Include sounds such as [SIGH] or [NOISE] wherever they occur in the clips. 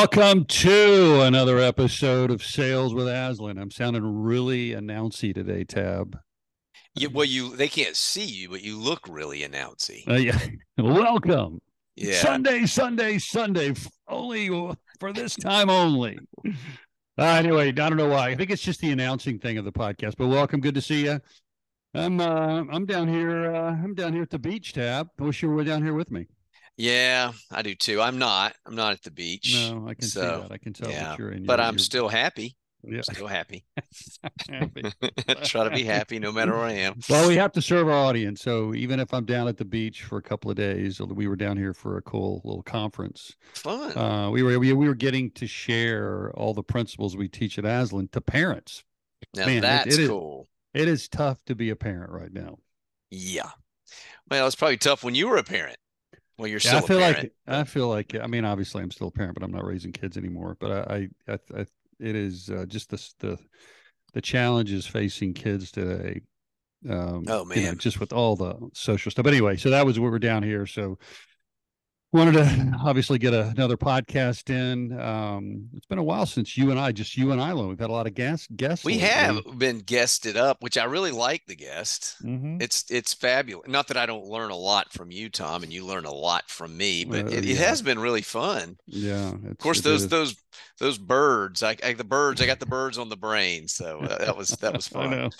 Welcome to another episode of Sales with Aslan. I'm sounding really announcy today, Tab. Yeah, well, you they can't see you, but you look really announcy. Uh, yeah. [LAUGHS] Welcome. Yeah. Sunday, Sunday, Sunday. Only for this time only. Uh, anyway, I don't know why. I think it's just the announcing thing of the podcast. But welcome. Good to see you. I'm uh, I'm down here. Uh, I'm down here at the beach, Tab. I wish you were down here with me. Yeah, I do too. I'm not. I'm not at the beach. No, I can see So, that. I can tell yeah, that you're in. but your- I'm your- still happy. yeah, Still happy. [LAUGHS] happy. [LAUGHS] Try to be happy no matter where I am. Well, we have to serve our audience. So even if I'm down at the beach for a couple of days, we were down here for a cool little conference. Fun. Uh, we were we, we were getting to share all the principles we teach at Aslan to parents. now man, it- that's it is- cool. It is tough to be a parent right now. Yeah. Well, it's probably tough when you were a parent. Well, you're Yeah, still I feel parent. like I feel like I mean, obviously, I'm still a parent, but I'm not raising kids anymore. But I, I, I, it is uh, just the the the challenges facing kids today. Um, Oh, you know, man. just with all the social stuff. But anyway, so that was what we're down here. So wanted to [LAUGHS] obviously get a, another podcast in. Um, it's been a while since you and I, just you and I, alone. We've had a lot of guests. Guests. we have been guested up, which I really like the guest. hmm It's it's fabulous. Not that I don't learn a lot from you, Tom, and you learn a lot from me, but Uh, it, it has been really fun. Yeah. Of course, those those those birds, I, I the birds, I got the birds on the brain, so uh, that was that was [LAUGHS] I fun. know.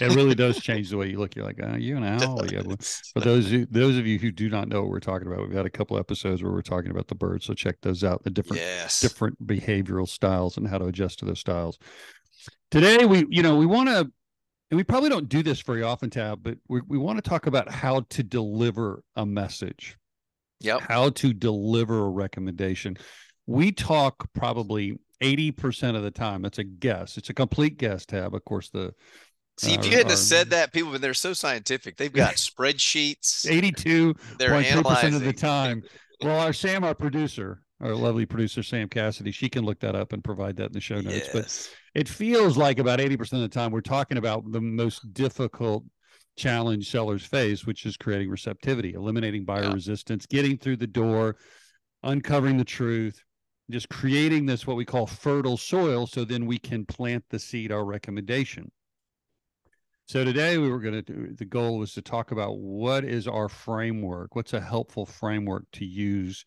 It really does change the way you look. You're like, uh, you and. [LAUGHS] Yeah, well, For those those of you who do not know what we're talking about, we've had a couple episodes where we're talking about the birds. So check those out. The different yes, different behavioral styles and how to adjust to those styles. Today, we you know we want to, and we probably don't do this very often, Tab, but we we want to talk about how to deliver a message, yep, how to deliver a recommendation. We talk probably eighty percent of the time. It's a guess. It's a complete guess, Tab. Of course, the See, if you hadn't said that, people, but they're so scientific. They've got [LAUGHS] spreadsheets. They're point three percent analyzing of the time. Well, our Sam, our producer, our lovely producer Sam Cassidy, she can look that up and provide that in the show notes. But it feels like about eighty percent of the time we're talking about the most difficult challenge sellers face, which is creating receptivity, eliminating buyer Yeah. resistance, getting through the door, uncovering the truth, just creating this what we call fertile soil, so then we can plant the seed, our recommendation. So today we were going to do the goal was to talk about what is our framework, what's a helpful framework to use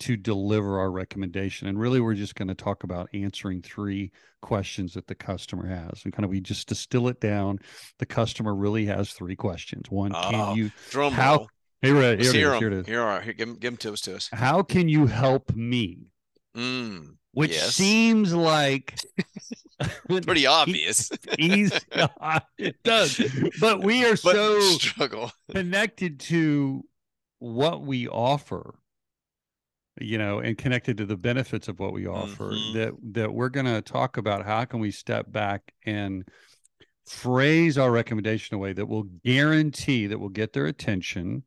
to deliver our recommendation. And really we're just going to talk about answering three questions that the customer has. And kind of we just distill it down. The customer really has three questions. One, Oh, can you Drum how- roll. here, here, it here it is. Here are here, give give 'em to us to us. How can you help me? Mm, Which Yes. seems like [LAUGHS] pretty obvious. [LAUGHS] easy. it does. But we are but so struggle. connected to what we offer you know and connected to the benefits of what we offer Mhm. that that we're going to talk about how can we step back and phrase our recommendation in a way that will guarantee that will get their attention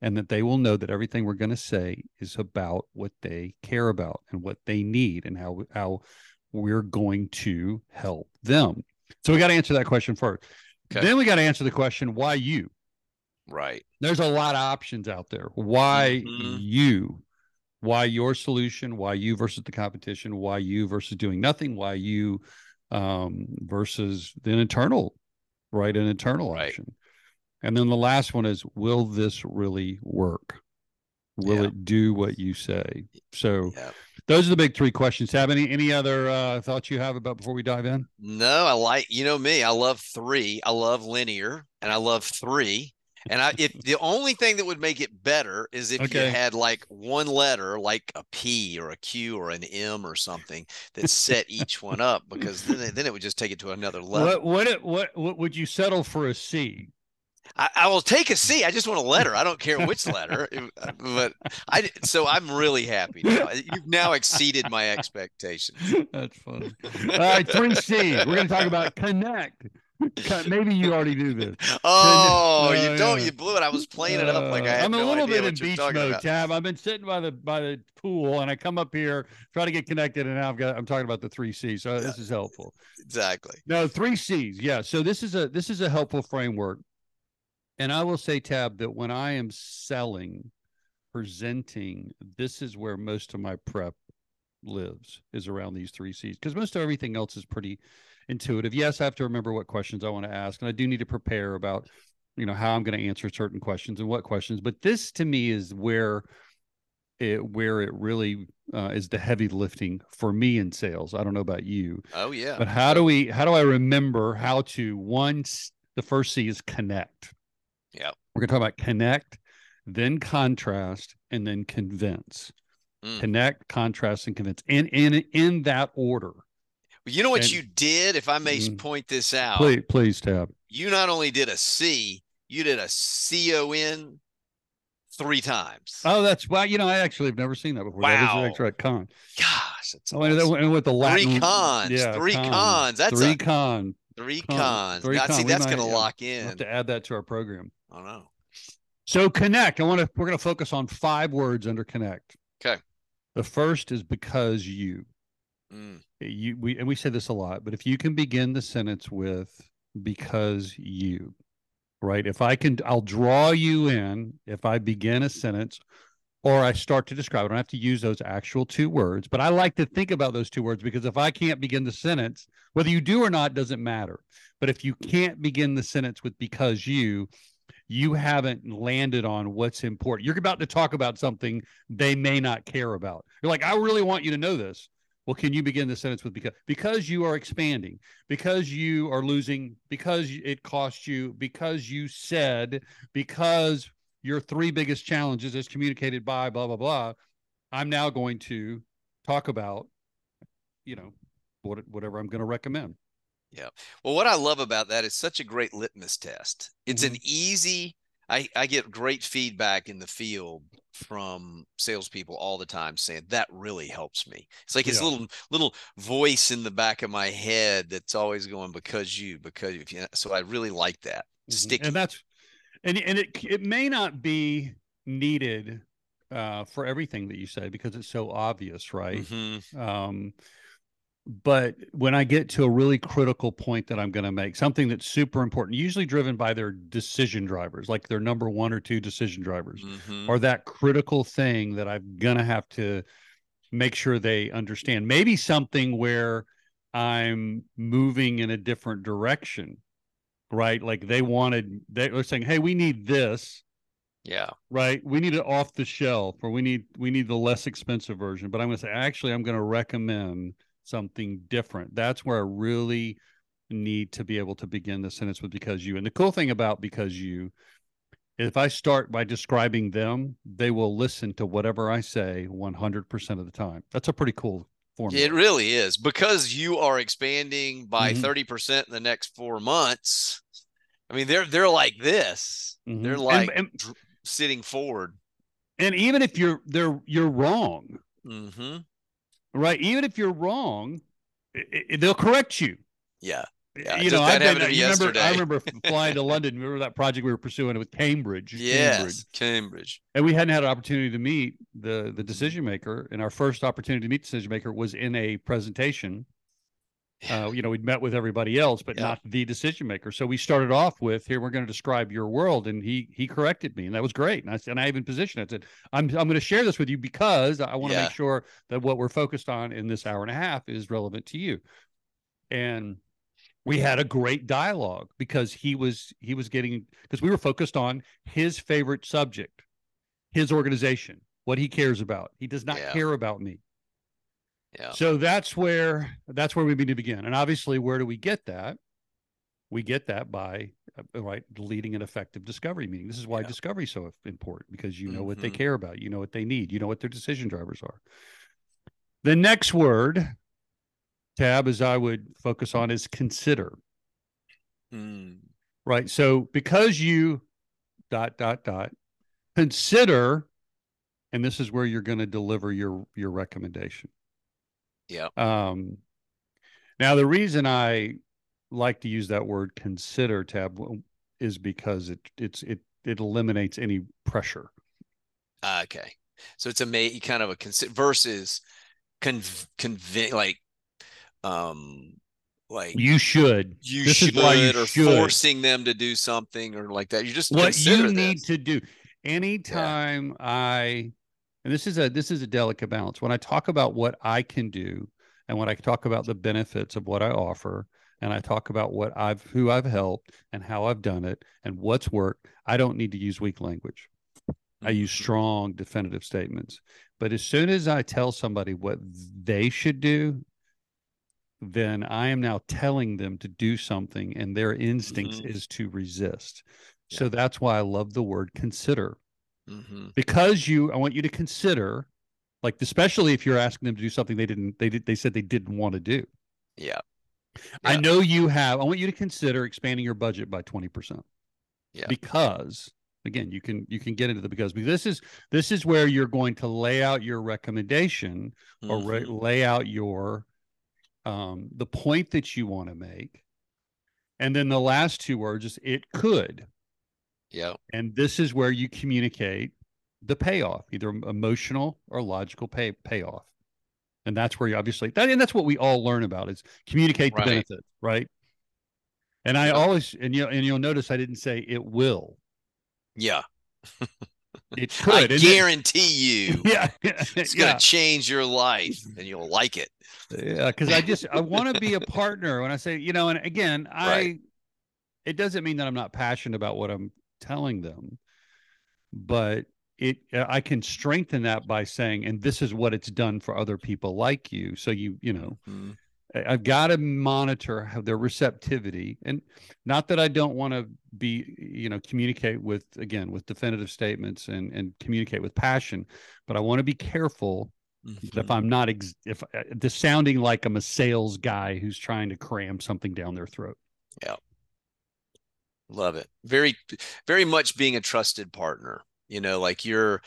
and that they will know that everything we're going to say is about what they care about and what they need and how how we're going to help them so we got to answer that question first Okay. then we got to answer the question why you Right. there's a lot of options out there. Why Mhm. you? Why your solution? Why you versus the competition? Why you versus doing nothing? Why you um, versus an internal, right? An internal Right. option. And then the last one is, will this really work? Will Yeah. it do what you say? So Yeah. those are the big three questions. Have any any other uh, thoughts you have about before we dive in? No, I like you know me. I love three. I love linear, and I love three. And I, if the only thing that would make it better is if Okay. you had like one letter, like a P or a Q or an M or something that set each one up, because then it, then it would just take it to another [LAUGHS] level. What what what what would you settle for a C? I, I will take a C. I just want a letter. I don't care which letter, [LAUGHS] but I so I'm really happy now. You've now exceeded my expectations. That's funny. All right, three C. We're going to talk about connect. Maybe you already knew this. Oh, Oh, you don't. yeah. You blew it. I was playing it up like I Uh, had I'm a no little bit in you're beach mode, about. Tab. I've been sitting by the by the pool, and I come up here try to get connected, and now I've got I'm talking about the three C's. So this is helpful. Exactly. No, three C's. Yeah. So this is a this is a helpful framework. And I will say, Tab, that when I am selling, presenting, this is where most of my prep lives is around these three C's because most of everything else is pretty intuitive. Yes, I have to remember what questions I want to ask, and I do need to prepare about you know how I'm going to answer certain questions and what questions. But this to me is where it where it really uh, is the heavy lifting for me in sales. I don't know about you. Oh yeah. But how do we how do I remember how to one the first C is connect. Yeah. We're gonna talk about connect, then contrast, and then convince. Mm. Connect, contrast, and convince. In in in that order. You know what and, you did, if I may mm, point this out. Please, please, Tab. You not only did a C, you did a C O N three times. Oh, that's well. You know, I actually have never seen that before. Wow, that is right con. Gosh, that's oh, awesome. and with the Latin, three cons, yeah, three con. cons. That's three a, con, three con. cons. Three con. See, that's going to lock in. have to add that to our program. I know. So connect. I want to. We're going to focus on five words under connect. Okay. The first is because you. Mm. You we and we say this a lot, but if you can begin the sentence with because you right? If I can, I'll draw you in if I begin a sentence or I start to describe. I don't have to use those actual two words, but I like to think about those two words because if I can't begin the sentence, whether you do or not doesn't matter. But if you can't begin the sentence with because you, you haven't landed on what's important. You're about to talk about something they may not care about. You're like, I really want you to know this. Well, can you begin the sentence with because because you are expanding, because you are losing, because it cost you, because you said, because your three biggest challenges as communicated by blah blah blah. I'm now going to talk about, you know, what whatever I'm going to recommend. Yeah. Well, what I love about that is such a great litmus test. It's mm-hmm. an easy I, I get great feedback in the field from salespeople all the time saying that really helps me. It's like it's a little little voice in the back of my head that's always going because you because you. So I really like that. Mm-hmm. Sticky. And that's and and it it may not be needed uh, for everything that you say because it's so obvious, right? Mm-hmm. Um, but when I get to a really critical point that I'm going to make, something that's super important, usually driven by their decision drivers, like their number one or two decision drivers, mm-hmm. or that critical thing that I'm going to have to make sure they understand. Maybe something where I'm moving in a different direction, right? Like they wanted, they're saying, hey, we need this. Yeah. Right. We need it off the shelf or we need we need the less expensive version. But I'm gonna say actually I'm gonna recommend something different. That's where I really need to be able to begin the sentence with because you. And the cool thing about because you, if I start by describing them, they will listen to whatever I say 100% of the time. That's a pretty cool formula. It really is because you are expanding by mm-hmm. 30% in the next four months. I mean, they're they're like this. Mm-hmm. They're like and, and, sitting forward. And even if you're they're you're wrong, mm-hmm right? Even if you're wrong, it, it, they'll correct you. Yeah. Yeah, you know, I've been, remember, I remember [LAUGHS] flying to London. Remember that project we were pursuing with Cambridge? Yes, Cambridge. Cambridge. And we hadn't had an opportunity to meet the the decision maker. And our first opportunity to meet the decision maker was in a presentation uh, you know, we'd met with everybody else, but yeah. not the decision maker. So we started off with, "Here, we're going to describe your world," and he he corrected me, and that was great. And I said, and I even positioned it. I said, "I'm I'm going to share this with you because I want to yeah. make sure that what we're focused on in this hour and a half is relevant to you." And we had a great dialogue because he was he was getting because we were focused on his favorite subject, his organization, what he cares about. He does not yeah. care about me. Yeah. So that's where that's where we need to begin. And obviously, where do we get that? We get that by uh, right leading an effective discovery meeting. This is why yeah. discovery is so important because you know mm-hmm. what they mm-hmm. care about, you know what they need, you know what their decision drivers are. The next word tab as I would focus on is consider. Mm. Right. So because you dot dot dot consider, and this is where you're going to deliver your your recommendation. Yeah. Um, now, the reason I like to use that word consider tab is because it it's it it eliminates any pressure. Uh, okay, so it's a may kind of a consider versus conv- convince like um like you should you this should you or should. forcing them to do something or like that you just what you need to do anytime yeah. i and this is a this is a delicate balance. When i talk about what i can do and when i talk about the benefits of what i offer and i talk about what i've who i've helped and how i've done it and what's worked i don't need to use weak language. I use Mhm. strong definitive statements. But as soon as i tell somebody what they should do then i am now telling them to do something and their instincts Mhm. is to resist. So that's why i love the word consider Mhm. because you i want you to consider like especially if you're asking them to do something they didn't they did they said they didn't want to do Yeah. i know you have i want you to consider expanding your budget by 20% Yeah. because again you can you can get into the because because this is this is where you're going to lay out your recommendation or re- Mhm. lay out your um the point that you want to make and then the last two words is it could Yeah. and this is where you communicate the payoff either emotional or logical pay payoff and that's where you obviously that and that's what we all learn about is communicate the Right. benefit right and i always and you and you'll notice i didn't say it will Yeah. it [LAUGHS] I could it- guarantee you [LAUGHS] yeah [LAUGHS] it's going to yeah change your life and you'll like it. yeah because i just i want to be a partner when i say you know and again i Right. it doesn't mean that i'm not passionate about what i'm telling them but it i can strengthen that by saying and this is what it's done for other people like you so you you know Mhm. I- I've got to monitor how their receptivity, and not that I don't want to be, you know, communicate with again with definitive statements and and communicate with passion, but I want to be careful that if. I'm not ex- if uh, this sounding like I'm a sales guy who's trying to cram something down their throat. Love it. Very, very much being a trusted partner. You know, like you're,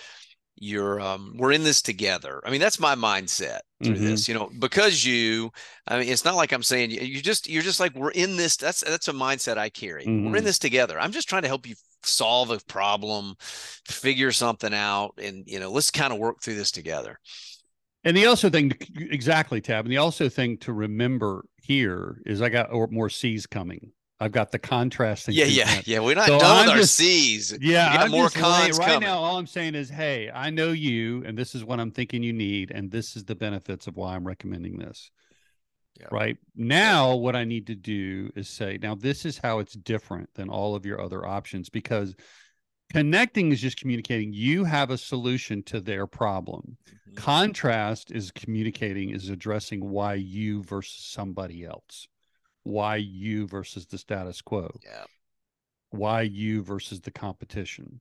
you're, um, we're in this together. I mean, that's my mindset through Mhm. this. You know, because you, I mean, it's not like I'm saying you, you just, you're just like we're in this. That's that's a mindset I carry. We're Mhm. in this together. I'm just trying to help you solve a problem, figure something out, and you know, let's kind of work through this together. And the also thing, to, exactly, Tab. And the also thing to remember here is I got more C's coming. I've got the contrasting. Yeah, yeah, treatment. yeah. We're not So done I'm with our just- C's. Yeah, more cons right coming. now. All I'm saying is, hey, I know you, and this is what I'm thinking you need, and this is the benefits of why I'm recommending this. Yeah. Right now, what I need to do is say, now this is how it's different than all of your other options because connecting is just communicating. You have a solution to their problem. Mhm. Contrast is communicating, is addressing why you versus somebody else, why you versus the status quo, Yeah. why you versus the competition.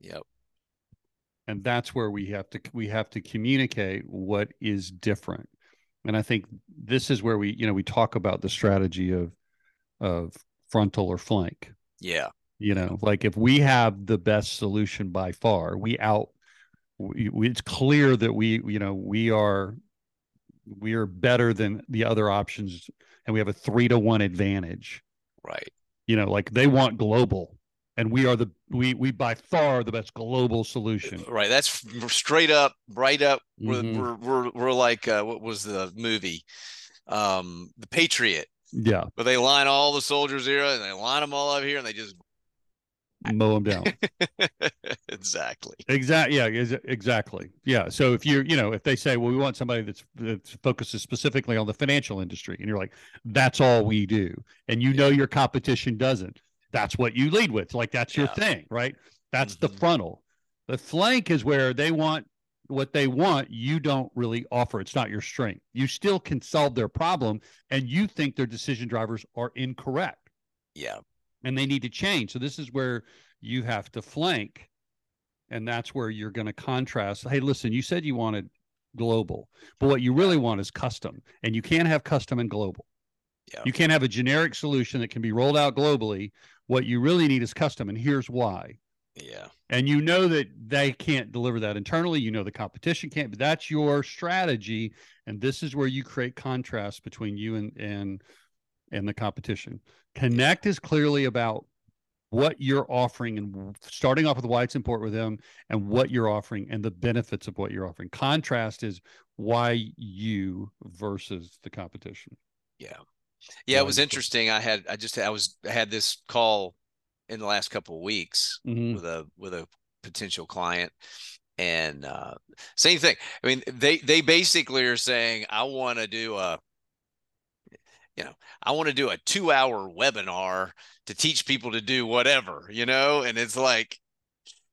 Yep. and that's where we have to we have to communicate what is different and i think this is where we you know we talk about the strategy of of frontal or flank Yeah. you know like if we have the best solution by far we out we, it's clear that we you know we are we are better than the other options and we have a three to one advantage Right. you know like they want global and we are the we we by far the best global solution Right. That's straight up, right up. We're, Mhm. we're we're we're like uh, what was the movie? Um, The Patriot. yeah But they line all the soldiers here and they line them all up here and they just mow them down. [LAUGHS] Exactly. exactly yeah ex- exactly. Yeah so if you're you know if they say well we want somebody that's that focuses specifically on the financial industry and you're like that's all we do and you know your competition doesn't that's what you lead with like that's your thing right? That's the Mhm. frontal the flank is where they want what they want you don't really offer it's not your strength. You still can solve their problem and you think their decision drivers are incorrect. Yeah. And they need to change. So this is where you have to flank, and that's where you're going to contrast. Hey, listen, you said you wanted global, but what you really want is custom, and you can't have custom and global. Yeah. You can't have a generic solution that can be rolled out globally. What you really need is custom, and here's why. Yeah. And you know that they can't deliver that internally. You know the competition can't, but that's your strategy. And this is where you create contrast between you and and and the competition. Connect is clearly about what you're offering and starting off with why it's important with them and what you're offering and the benefits of what you're offering. Contrast is why you versus the competition. Yeah. Yeah. It was interesting. I had I just I was I had this call in the last couple of weeks Mhm. with a with a potential client and uh, same thing. I mean, they they basically are saying, I want to do a, you know, I want to do a two hour webinar to teach people to do whatever, you know, and it's like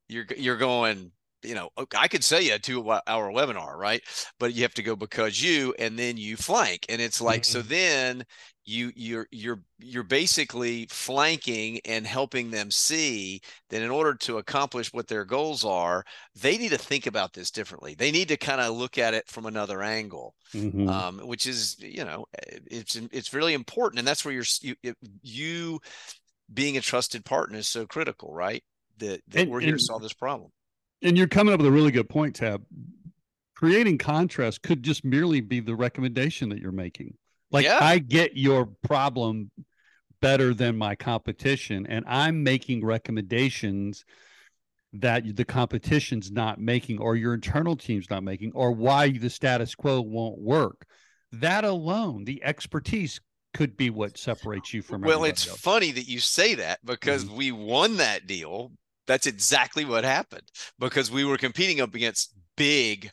you're you're going, you know, I could say a two hour webinar, right? But you have to go because you, and then you flank, and it's like mm-hmm. so. Then you you're you're you're basically flanking and helping them see that in order to accomplish what their goals are they need to think about this differently they need to kind of look at it from another angle mm-hmm. um, which is you know eh, it's it's really important and that's where you're you, you being a trusted partner is so critical right that, that and, we're here and, to solve this problem and you're coming up with a really good point tab creating contrast could just merely be the recommendation that you're making like yeah. I get your problem better than my competition, and I'm making recommendations that the competition's not making, or your internal team's not making, or why the status quo won't work. That alone, the expertise could be what separates you from. Well, it's else. funny that you say that because mm-hmm. we won that deal. That's exactly what happened because we were competing up against big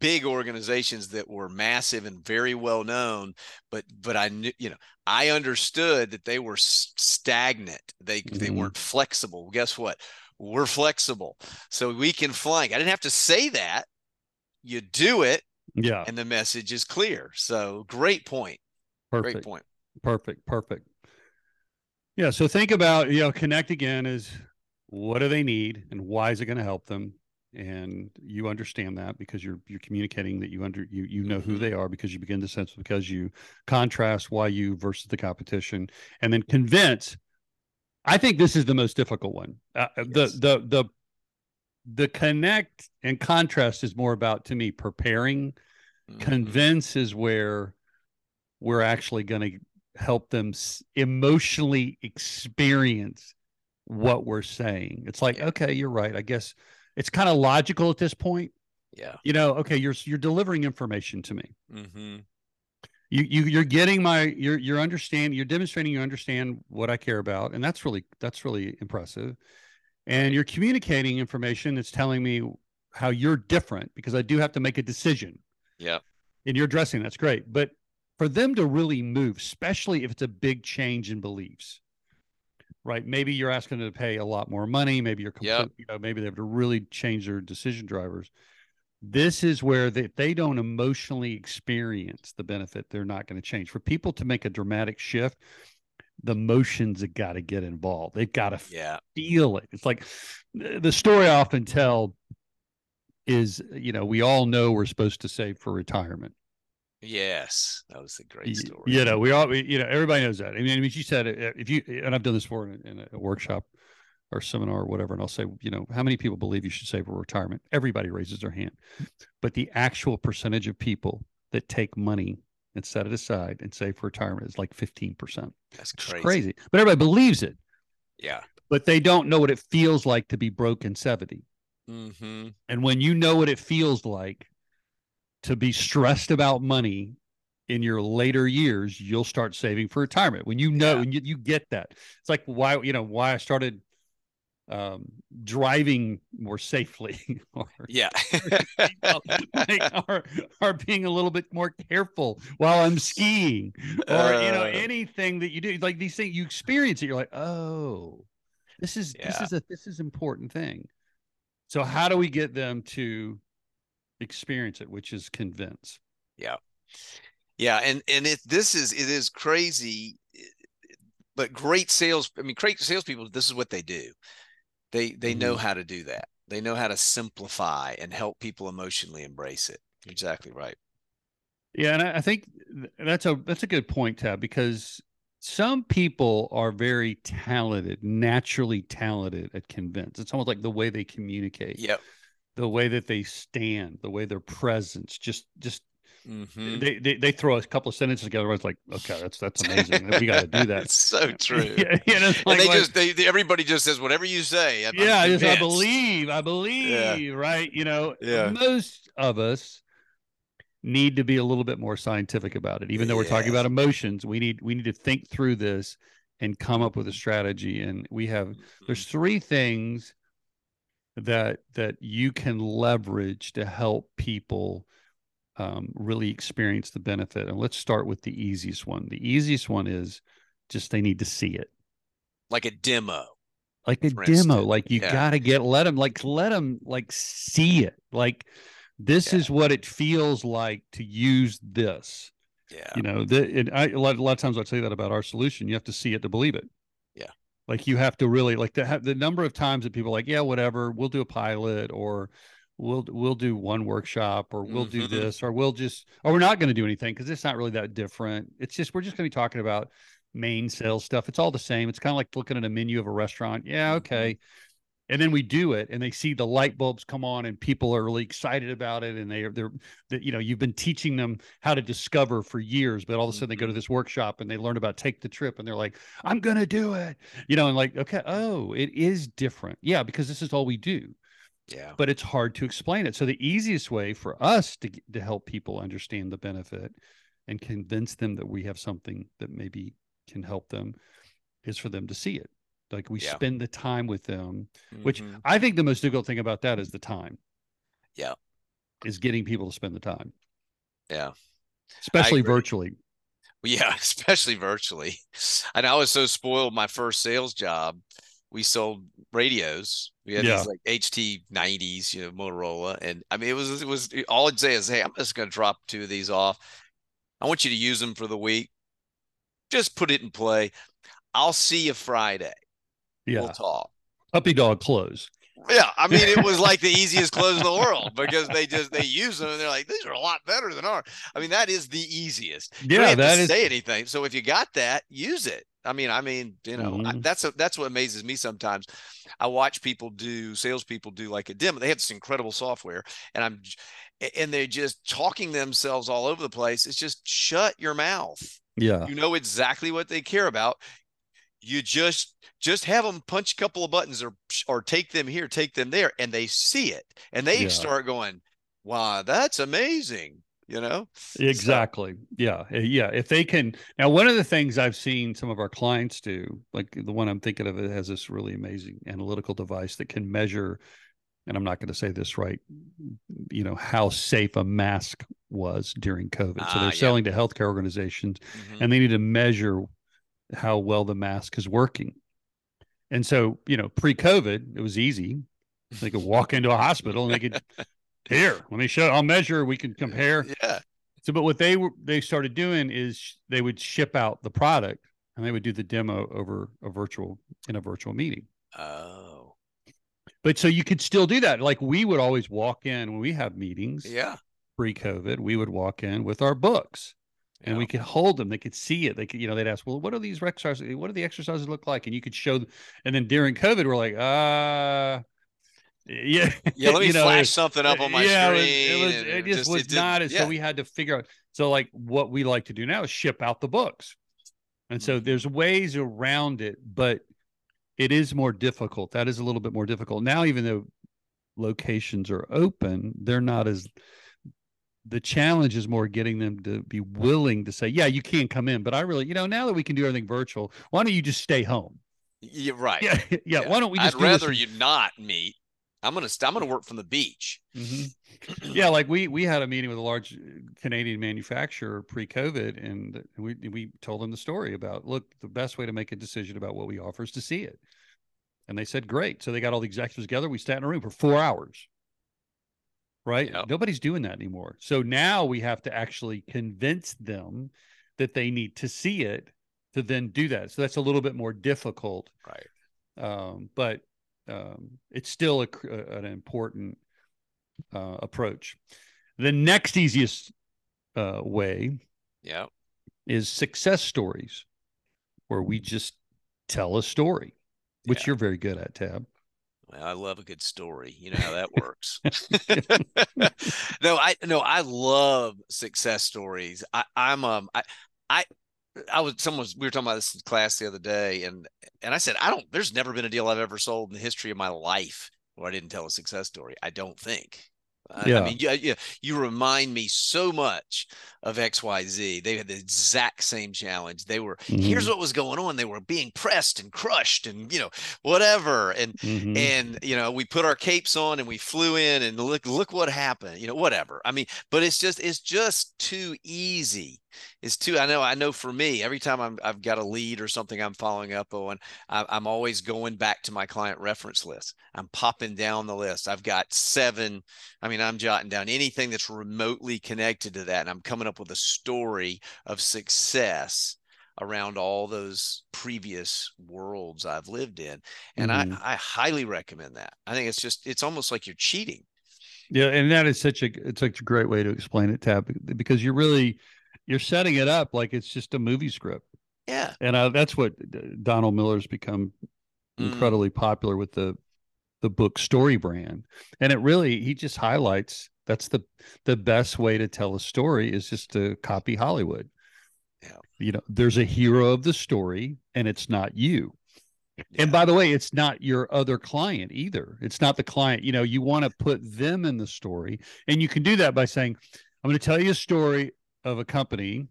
big organizations that were massive and very well known but but i knew you know i understood that they were stagnant. They mm-hmm. they weren't flexible. Guess what? We're flexible. So we can flank. I didn't have to say that. You do it yeah. and the message is clear. So great point. Perfect. great point. Perfect. Perfect. Yeah so think about you know connect again is what do they need and why is it going to help them and you understand that because you're you're communicating that you under you you know who mm-hmm. they are because you begin to sense because you contrast why you versus the competition and then convince i think this is the most difficult one uh, uh yes. the the the the connect and contrast is more about to me preparing mm-hmm. convince is where we're actually going to help them emotionally experience what we're saying it's like yeah. okay you're right i guess it's kind of logical at this point. Yeah. You know, okay, you're you're delivering information to me. Mm-hmm. You you you're getting my you're you're understanding you're demonstrating you understand what I care about, and that's really that's really impressive. And you're communicating information that's telling me how you're different because I do have to make a decision. Yeah. And you're addressing that's great, but for them to really move, especially if it's a big change in beliefs, right? Maybe you're asking them to pay a lot more money. Maybe you're, yep. you know, maybe they have to really change their decision drivers. This is where they, if they don't emotionally experience the benefit, they're not going to change. For people to make a dramatic shift, the emotions have got to get involved. They've got to yeah. feel it. It's like the story I often tell is, you know, we all know we're supposed to save for retirement Yes, that was a great story. You know, we all, we, you know, everybody knows that. I mean, I mean, she said if you, and I've done this before in, in a workshop or seminar or whatever, and I'll say, you know, how many people believe you should save for retirement? Everybody raises their hand, but the actual percentage of people that take money and set it aside and save for retirement is like fifteen percent. That's crazy. crazy, but everybody believes it. Yeah, but they don't know what it feels like to be broke in 70 mm-hmm. And when you know what it feels like to be stressed about money in your later years, you'll start saving for retirement. When you know, yeah. and you, you get that, it's like why you know why I started um, driving more safely. [LAUGHS] or, yeah, [LAUGHS] or, or [LAUGHS] being a little bit more careful while I'm skiing, or uh, you know uh. anything that you do, like these things you experience it. You're like, oh, this is yeah. this is a this is important thing. So how do we get them to experience it, which is convince. Yeah. Yeah. And, and it, this is, it is crazy, but great sales. I mean, great salespeople, this is what they do. They, they mm-hmm. know how to do that. They know how to simplify and help people emotionally embrace it. exactly right. Yeah, and I think that's a that's a good point, Tab, because some people are very talented, naturally talented at convince. It's almost like the way they communicate. Yep the way that they stand, the way their presence, just just mm-hmm. they, they, they throw a couple of sentences together. It's like, okay, that's that's amazing. we got to do that. It's so [LAUGHS] true. yeah, you know, like, and they like, just they, they, everybody just says whatever you say. I'm, yeah, I'm I, just, I believe, I believe, yeah. right? You know, yeah. most of us need to be a little bit more scientific about it. Even though we're talking about emotions, we need we need to think through this and come up with a strategy. And we have there's mm-hmm. three things that that you can leverage to help people um, really experience the benefit. And let's start with the easiest one. The easiest one is just they need to see it, like a demo, like a demo. Instance. Like you yeah. got to get let them like let them like see it. Like this yeah. is what it feels like to use this. Yeah, you know, the, I, a lot a lot of times I say that about our solution. You have to see it to believe it. Like you have to really like to have the number of times that people like, yeah, whatever, we'll do a pilot or we'll we'll do one workshop or we'll mm-hmm. do this or we'll just or we're not going to do anything because it's not really that different. It's just we're just going to be talking about main sales stuff. It's all the same. It's kind of like looking at a menu of a restaurant. Yeah mm-hmm. okay and then we do it and they see the light bulbs come on and people are really excited about it and they're they're that you know you've been teaching them how to discover for years but all of a sudden they go to mm-hmm. this workshop and they learn about take the trip and they're like i'm gonna do it you know and like okay oh it is different yeah because this is all we do yeah. But it's hard to explain it. So the easiest way for us to to help people understand the benefit and convince them that we have something that maybe can help them is for them to see it. Like we yeah. spend the time with them, mm-hmm. which I think the most difficult thing about that is the time. Yeah. Is getting people to spend the time. Yeah. Especially virtually. Yeah, [LAUGHS] especially virtually. And I was so spoiled my first sales job we sold radios. We had yeah. these like HT nineties, you know, Motorola, and I mean, it was it was all I'd say is, hey, I'm just going to drop two of these off. I want you to use them for the week. Just put it in play. I'll see you Friday. Yeah, we'll talk. Puppy dog close. Yeah, I mean, it was like the [LAUGHS] easiest close in the world because they just they use them and they're like, these are a lot better than ours. I mean, that is the easiest. Yeah, that is... say anything. So if you got that, use it. I mean, I mean, you know, mm-hmm. I, that's a, that's what amazes me sometimes. I watch people do salespeople do like a demo. They have this incredible software, and I'm and they're just talking themselves all over the place. It's just shut your mouth. Yeah, you know exactly what they care about you just just have them punch a couple of buttons or or take them here take them there and they see it and they yeah. start going wow that's amazing you know exactly so. yeah eh, yeah if they can now one of the things i've seen some of our clients do like the one i'm thinking of it has this really amazing analytical device that can measure and i'm not going to say this right you know how safe a mask was during covid so they're ah, selling to healthcare organizations mm-hmm. and they need to measure how well the mask is working. And so, you know, pre-COVID, it was easy. They could walk into a hospital and they could [LAUGHS] here, let me show. I'll measure. We can compare. Yeah. So, but what they were they started doing is they would ship out the product and they would do the demo over a virtual in a virtual meeting. Oh. But so you could still do that. Like we would always walk in when we have meetings. Yeah. Pre-COVID, we would walk in with our books and yeah. we could hold them. They could see it. They could, you know, they'd ask, well, what are these exercises? What do the exercises look like? And you could show them. And then during COVID, we're like, uh, yeah, yeah. Let [LAUGHS] me you know, flash something up on my yeah, screen. It, was, it, was, it just, just, was it not. Yeah. So we had to figure out. So like what we like to do now is ship out the books. And so mm-hmm. there's ways around it, but it is more difficult. That is a little bit more difficult now, even though locations are open, they're not as the challenge is more getting them to be willing to say, yeah, you can't come in, but I really, you know, now that we can do everything virtual, why don't you just stay home? Yeah, right. Yeah, yeah. [LAUGHS] yeah. Why don't we just? I'd rather you not meet. I'm gonna I'm gonna work from the beach. Mm-hmm. [CLEARS THROAT] yeah, like we we had a meeting with a large Canadian manufacturer pre-COVID, and we we told them the story about look, the best way to make a decision about what we offer is to see it. And they said, great. So they got all the executives together. We sat in a room for four hours right? Yep. Nobody's doing that anymore. So now we have to actually convince them that they need to see it to then do that. So that's a little bit more difficult. Right. Um, but um, it's still a, a, an important uh, approach. The next easiest uh, way yeah. is success stories, where we just tell a story, which yeah. you're very good at, Tab. I love a good story. You know how that [LAUGHS] works. [LAUGHS] no, I no, I love success stories. I, I'm um I I I was someone was, we were talking about this in class the other day, and and I said I don't. There's never been a deal I've ever sold in the history of my life where I didn't tell a success story. I don't think. Yeah. I mean, you, you remind me so much of XYZ. They had the exact same challenge. They were, mm-hmm. here's what was going on. They were being pressed and crushed and, you know, whatever. And, mm-hmm. and, you know, we put our capes on and we flew in and look, look what happened, you know, whatever. I mean, but it's just, it's just too easy is too. I know. I know. For me, every time I'm, I've got a lead or something I'm following up on, I, I'm always going back to my client reference list. I'm popping down the list. I've got seven. I mean, I'm jotting down anything that's remotely connected to that, and I'm coming up with a story of success around all those previous worlds I've lived in. And mm-hmm. I, I highly recommend that. I think it's just it's almost like you're cheating. Yeah, and that is such a it's such a great way to explain it, Tab, because you're really you're setting it up like it's just a movie script. Yeah. And uh, that's what Donald Miller's become mm. incredibly popular with the the book Story Brand. And it really he just highlights that's the the best way to tell a story is just to copy Hollywood. Yeah. You know, there's a hero of the story and it's not you. Yeah. And by the way, it's not your other client either. It's not the client. You know, you want to put them in the story. And you can do that by saying, I'm going to tell you a story of a company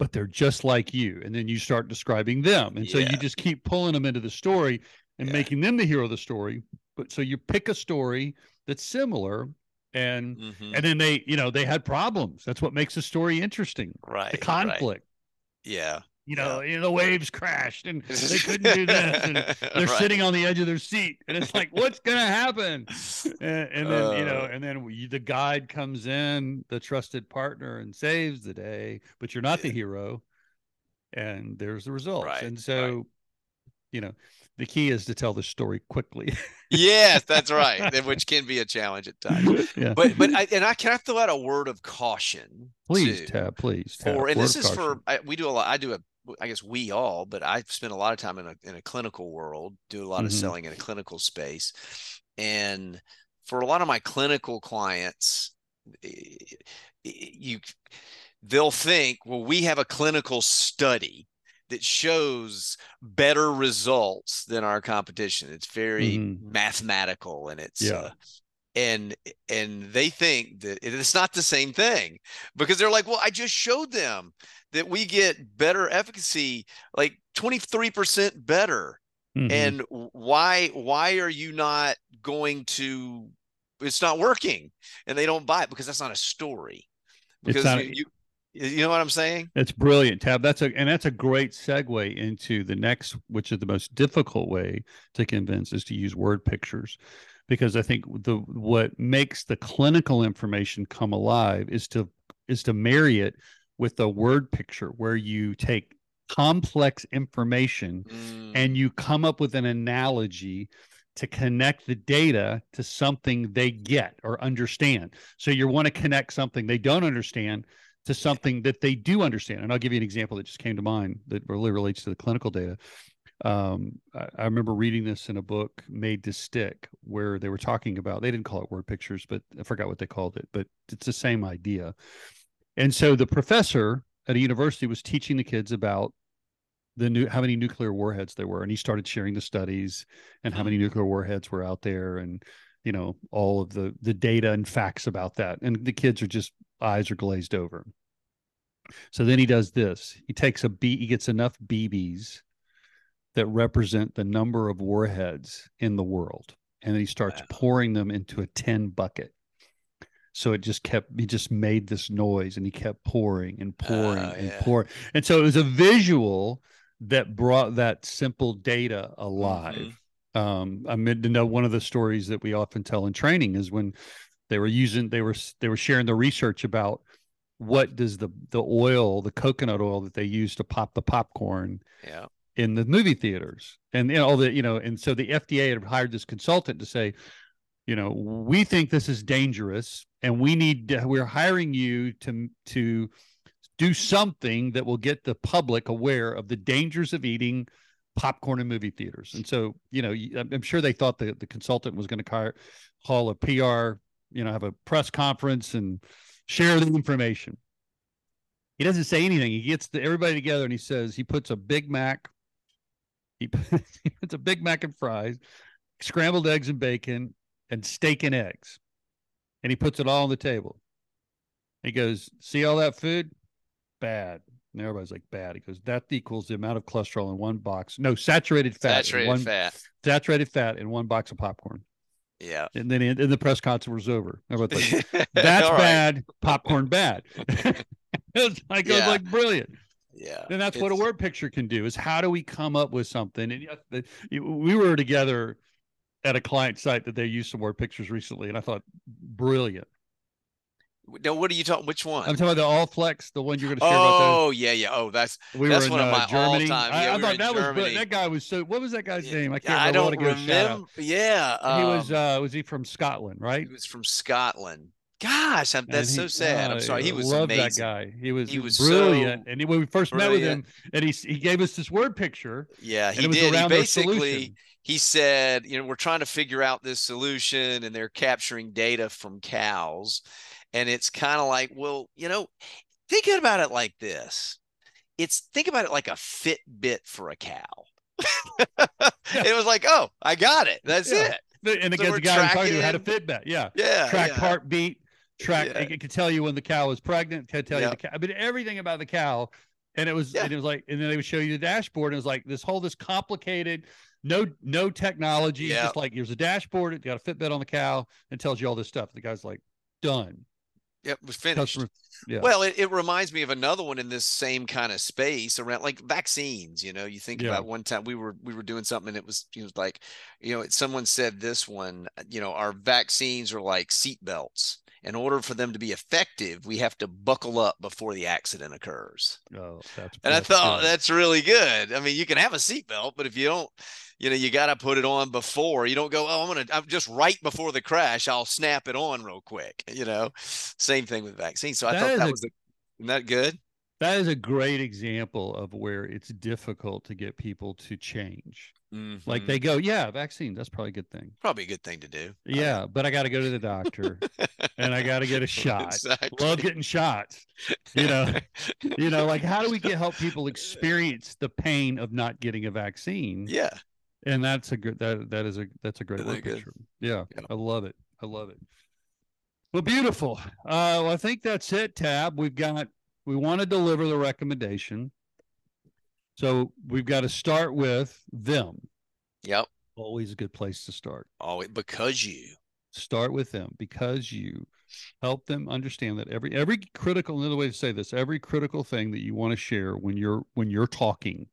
but they're just like you. And then you start describing them. And so you just keep pulling them into the story and yeah. making them the hero of the story. But so you pick a story that's similar and mm-hmm. and then they you know they had problems. That's what makes a story interesting. Right the conflict. Right. yeah you know, yeah. you know, the waves crashed and they couldn't do this, and [LAUGHS] they're right. sitting on the edge of their seat, and it's like, what's gonna happen? [LAUGHS] And, and then uh, you know, uh. and then we, the guide comes in, the trusted partner, and saves the day, but you're not yeah. the hero, and there's the results. Right, and so, right. you know, the key is to tell the story quickly. yes, that's [LAUGHS] right, which can be a challenge at times. Yeah. But but I, and I can I throw out a word of caution. Please, too, tab, please. Tab, for and this is caution. for I, we do a lot. I do a I guess we all, but I've spent a lot of time in a in a clinical world, do a lot mm-hmm. of selling in a clinical space, and for a lot of my clinical clients, you they'll think, well, we have a clinical study that shows better results than our competition. It's very mm-hmm. mathematical and it's yeah. Uh, and and they think that it's not the same thing because they're like, well, I just showed them that we get better efficacy, like 23% better. Mm-hmm. And why why are you not going to it's not working and they don't buy it because that's not a story. Because not, you, you, you know what I'm saying? It's brilliant, Tab. That's a and that's a great segue into the next, which is the most difficult way to convince is to use word pictures because I think the what makes the clinical information come alive is to is to marry it with a word picture where you take complex information mm. and you come up with an analogy to connect the data to something they get or understand. So you want to connect something they don't understand to something that they do understand. And I'll give you an example that just came to mind that really relates to the clinical data. Um, I, I, remember reading this in a book, Made to Stick, where they were talking about, they didn't call it word pictures, but I forgot what they called it, but it's the same idea. And so the professor at a university was teaching the kids about the new how many nuclear warheads there were and he started sharing the studies and how many mm-hmm. nuclear warheads were out there and you know all of the the data and facts about that and the kids are just eyes are glazed over so then he does this he takes a b he gets enough bb's that represent the number of warheads in the world and he starts wow. pouring them into a tin bucket so it just kept he just made this noise and he kept pouring and pouring oh, and yeah. pouring and so it was a visual that brought that simple data alive mm-hmm. um i meant to know one of the stories that we often tell in training is when they were using they were they were sharing the research about what does the the oil the coconut oil that they use to pop the popcorn yeah in the movie theaters. And all the you know and so the fda had hired this consultant to say you know we think this is dangerous and we need to, we're hiring you to to do something that will get the public aware of the dangers of eating popcorn in movie theaters. And so you know i'm sure they thought the, the consultant was going to call a pr you know have a press conference and share the information. He doesn't say anything. He gets the, everybody together and he says he puts a big mac he puts, he puts a big mac and fries scrambled eggs and bacon and steak and eggs and he puts it all on the table. He goes, "See all that food? Bad." And everybody's like, "Bad." He goes, "That equals the amount of cholesterol in one box. No, saturated fat. Saturated one, fat. Saturated fat in one box of popcorn." Yeah. And then in, the press conference was over. Like, [LAUGHS] "That's bad. Popcorn bad." [LAUGHS] it was like it was Yeah. like brilliant. Yeah. And that's what a word picture can do is how do we come up with something? And yes, we were together at a client site that they used some word pictures recently, and I thought brilliant. No, what are you talking? Which one? I'm talking about the Allflex, the one you're going to share about. oh yeah, yeah. Oh, that's We that's were in one of uh, Germany. all-time- I, yeah, I we thought that was Germany. brilliant. that guy was so. What was that guy's name? I can't I remember. Don't wanna give a shout out. remember. Yeah, he was. um, uh Was he from Scotland? Right. he was from Scotland. Gosh, I'm, that's he- so sad. uh, I'm sorry. He was loved amazing. that guy. He was, He was was brilliant. so and he, when we first met with him, and he he gave us this word picture, Yeah, he was did. He basically he said, you know, we're trying to figure out this solution and they're capturing data from cows. And it's kind of like, well, you know, think about it like this. It's think about it like a Fitbit for a cow. [LAUGHS] It was like, oh, I got it. That's Yeah. it. And So the guy who talking to had a Fitbit. Yeah. Yeah. track yeah. heartbeat, track. Yeah. It, could tell you when the cow was pregnant. Could tell you Yeah. the cow. I mean, everything about the cow. And it was, Yeah. and it was like, and then they would show you the dashboard. And it was like this whole this complicated, no, no technology. Yeah. Just like here's a dashboard. It got a Fitbit on the cow and tells you all this stuff. The guy's like, done. Yep, was finished. Customer. Yeah. Well, it, it reminds me of another one in this same kind of space around like vaccines. You know, you think Yeah. about one time we were we were doing something and it was it was like, you know, someone said this one, you know, our vaccines are like seat belts. In order for them to be effective, we have to buckle up before the accident occurs. oh, that's. And I thought good. that's really good. I mean, you can have a seatbelt, but if you don't, you know, you got to put it on before. You don't go, oh, I'm gonna, I'm just right before the crash. I'll snap it on real quick. You know, same thing with vaccines. So I That thought that a- was, a, isn't that good? That is a great example of where it's difficult to get people to change. Like Mhm. they go, yeah, vaccine. That's probably a good thing. probably a good thing to do. Yeah, but I got to go to the doctor and I got to get a [LAUGHS] shot. Exactly. Love getting shots. You know, [LAUGHS] you know, like how do we get help people experience the pain of not getting a vaccine? yeah. And that's a good that that is a that's a great word picture. Yeah, Yeah. I love it. I love it. Well, beautiful. Uh, well, I think that's it. Tab. We've got we want to deliver the recommendation, so we've got to start with them. Yep. Always a good place to start. Always because you. start with them because you help them understand that every every critical another way to say this every critical thing that you want to share when you're when you're talking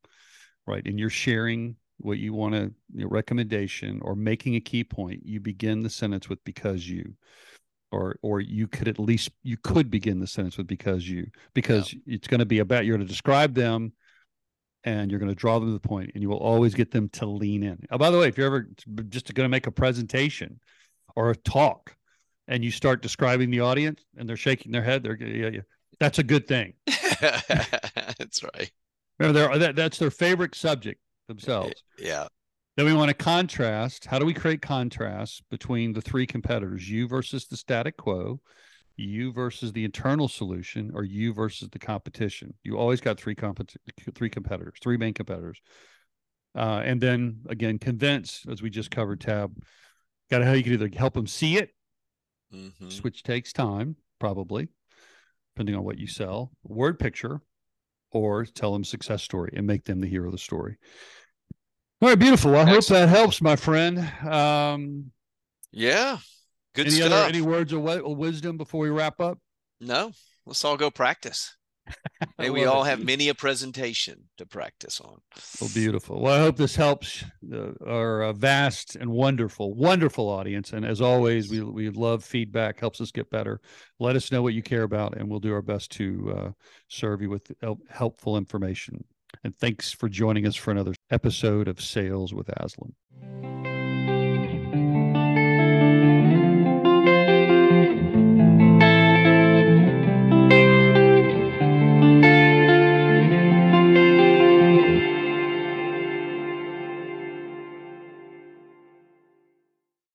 right and you're sharing what you want to your recommendation or making a key point you begin the sentence with because you or or you could at least you could begin the sentence with because you because it's going to be about you're going to describe them and you're going to draw them to the point and you will always get them to lean in oh, by the way if you're ever just going to make a presentation or a talk and you start describing the audience and they're shaking their head they're yeah, yeah. that's a good thing [LAUGHS] That's right. remember that, that's their favorite subject themselves Yeah. Then we want to contrast how do we create contrast between the three competitors you versus the static quo you versus the internal solution or you versus the competition you always got three compet- three competitors three main competitors uh, and then again convince as we just covered tab got to how you can either help them see it Mhm. which takes time, probably, depending on what you sell, word picture, or tell them success story and make them the hero of the story. All right, beautiful. I hope that helps, my friend. Um, Yeah. Good any stuff. other any words of wi- of wisdom before we wrap up? No, let's all go practice. [LAUGHS] May we all it. have many a presentation to practice on. Well, beautiful. Well, I hope this helps uh, our uh, vast and wonderful, wonderful audience. And as always, we we love feedback. Helps us get better. Let us know what you care about, and we'll do our best to uh, serve you with help, helpful information. And thanks for joining us for another episode of Sales with Aslan.